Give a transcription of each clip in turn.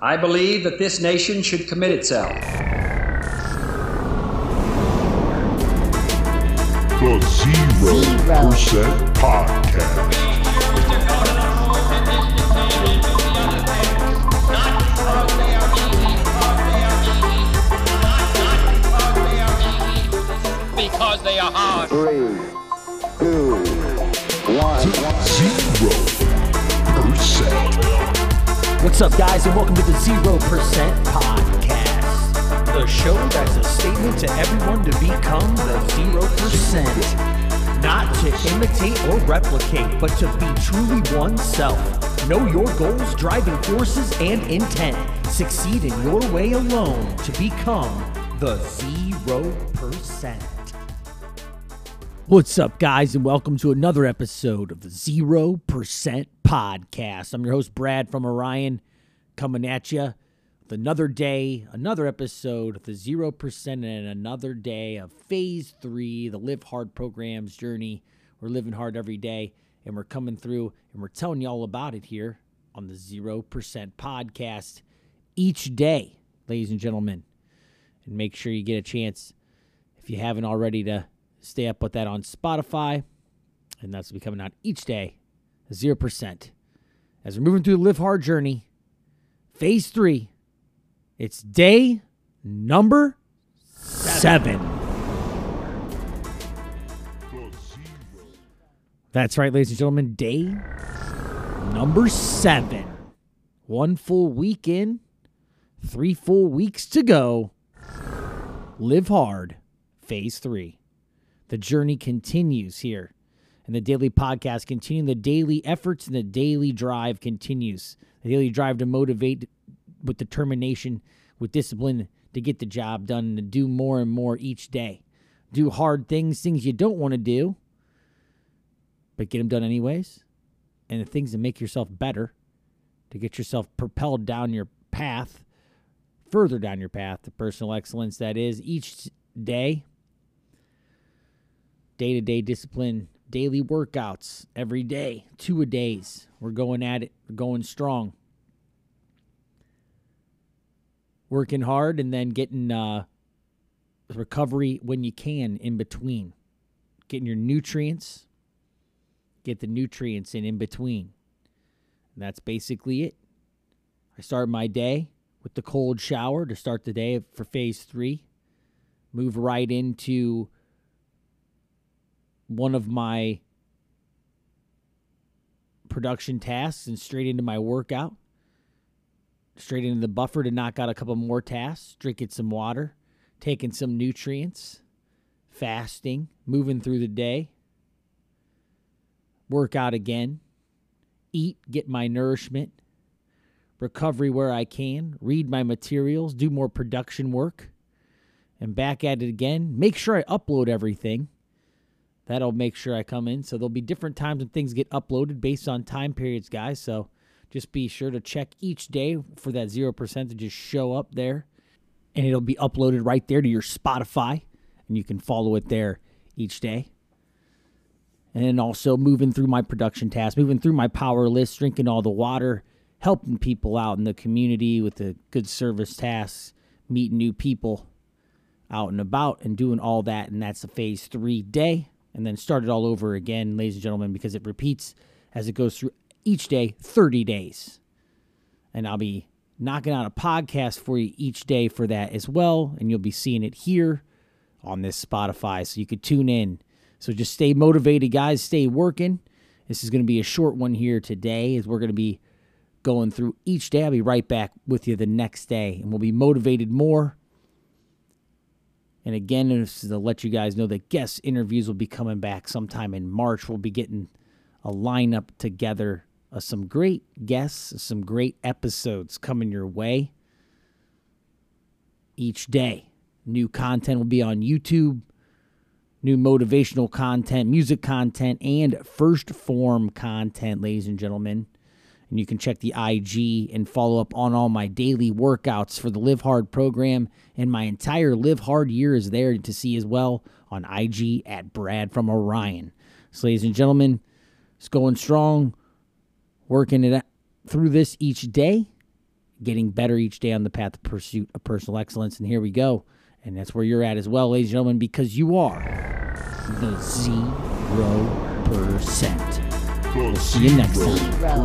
I believe that this nation should commit itself. The Zero Percent Podcast. because they are hard. Three, What's up, guys, and welcome to the Zero Percent Podcast, the show that's a statement to everyone to become the Zero Percent. Not to imitate or replicate, but to be truly oneself. Know your goals, driving forces, and intent. Succeed in your way alone to become the Zero Percent. What's up, guys, and welcome to another episode of the Zero Percent Podcast. I'm your host, Brad from Orion, coming at you with another day, another episode of the Zero Percent, and another day of Phase Three, the Live Hard program's journey. We're living hard every day, and we're coming through, and we're telling you all about it here on the Zero Percent Podcast each day, ladies and gentlemen. And make sure you get a chance, if you haven't already, to stay up with that on Spotify. And that's be coming out each day, 0%. As we're moving through the Live Hard journey, phase three, it's day number seven. That's right, ladies and gentlemen, day number seven. One full week in, three full weeks to go. Live hard, phase three. The journey continues here. And the daily podcast continuing the daily efforts and the daily drive continues. The daily drive to motivate with determination, with discipline to get the job done and to do more and more each day. Do hard things, things you don't want to do, but get them done anyways. And the things that make yourself better, to get yourself propelled down your path, further down your path to personal excellence, that is, each day day to day discipline, daily workouts every day, two a days. We're going at it, going strong. Working hard and then getting uh, recovery when you can in between. Getting your nutrients, get the nutrients in in between. And that's basically it. I start my day with the cold shower to start the day for phase three. Move right into one of my production tasks and straight into my workout. Straight into the buffer to knock out a couple more tasks, drinking some water, taking some nutrients, fasting, moving through the day. Work out again, eat, get my nourishment, recovery where I can, read my materials, do more production work, and back at it again. Make sure I upload everything That'll make sure I come in. So there'll be different times when things get uploaded based on time periods, guys. So just be sure to check each day for that 0% to just show up there. And it'll be uploaded right there to your Spotify. And you can follow it there each day. And then also moving through my production tasks, moving through my power list, drinking all the water, helping people out in the community with the good service tasks, meeting new people out and about, and doing all that. And that's a phase three day and then start it all over again, ladies and gentlemen, because it repeats as it goes through each day, 30 days. And I'll be knocking out a podcast for you each day for that as well. And you'll be seeing it here on this Spotify. So you could tune in. So just stay motivated, guys. Stay working. This is going to be a short one here today as we're going to be going through each day. I'll be right back with you the next day and we'll be motivated more and again, this is to let you guys know that guest interviews will be coming back sometime in March. We'll be getting a lineup together of some great guests, some great episodes coming your way each day. New content will be on YouTube, new motivational content, music content, and first form content, ladies and gentlemen. And you can check the IG and follow up on all my daily workouts for the Live Hard program. And my entire Live Hard year is there to see as well on IG at Brad from Orion. So, ladies and gentlemen, it's going strong, working it through this each day, getting better each day on the path of pursuit of personal excellence. And here we go. And that's where you're at as well, ladies and gentlemen, because you are the zero percent. See you next time.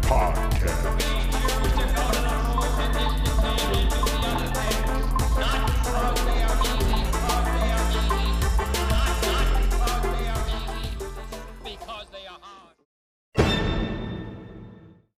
Podcast.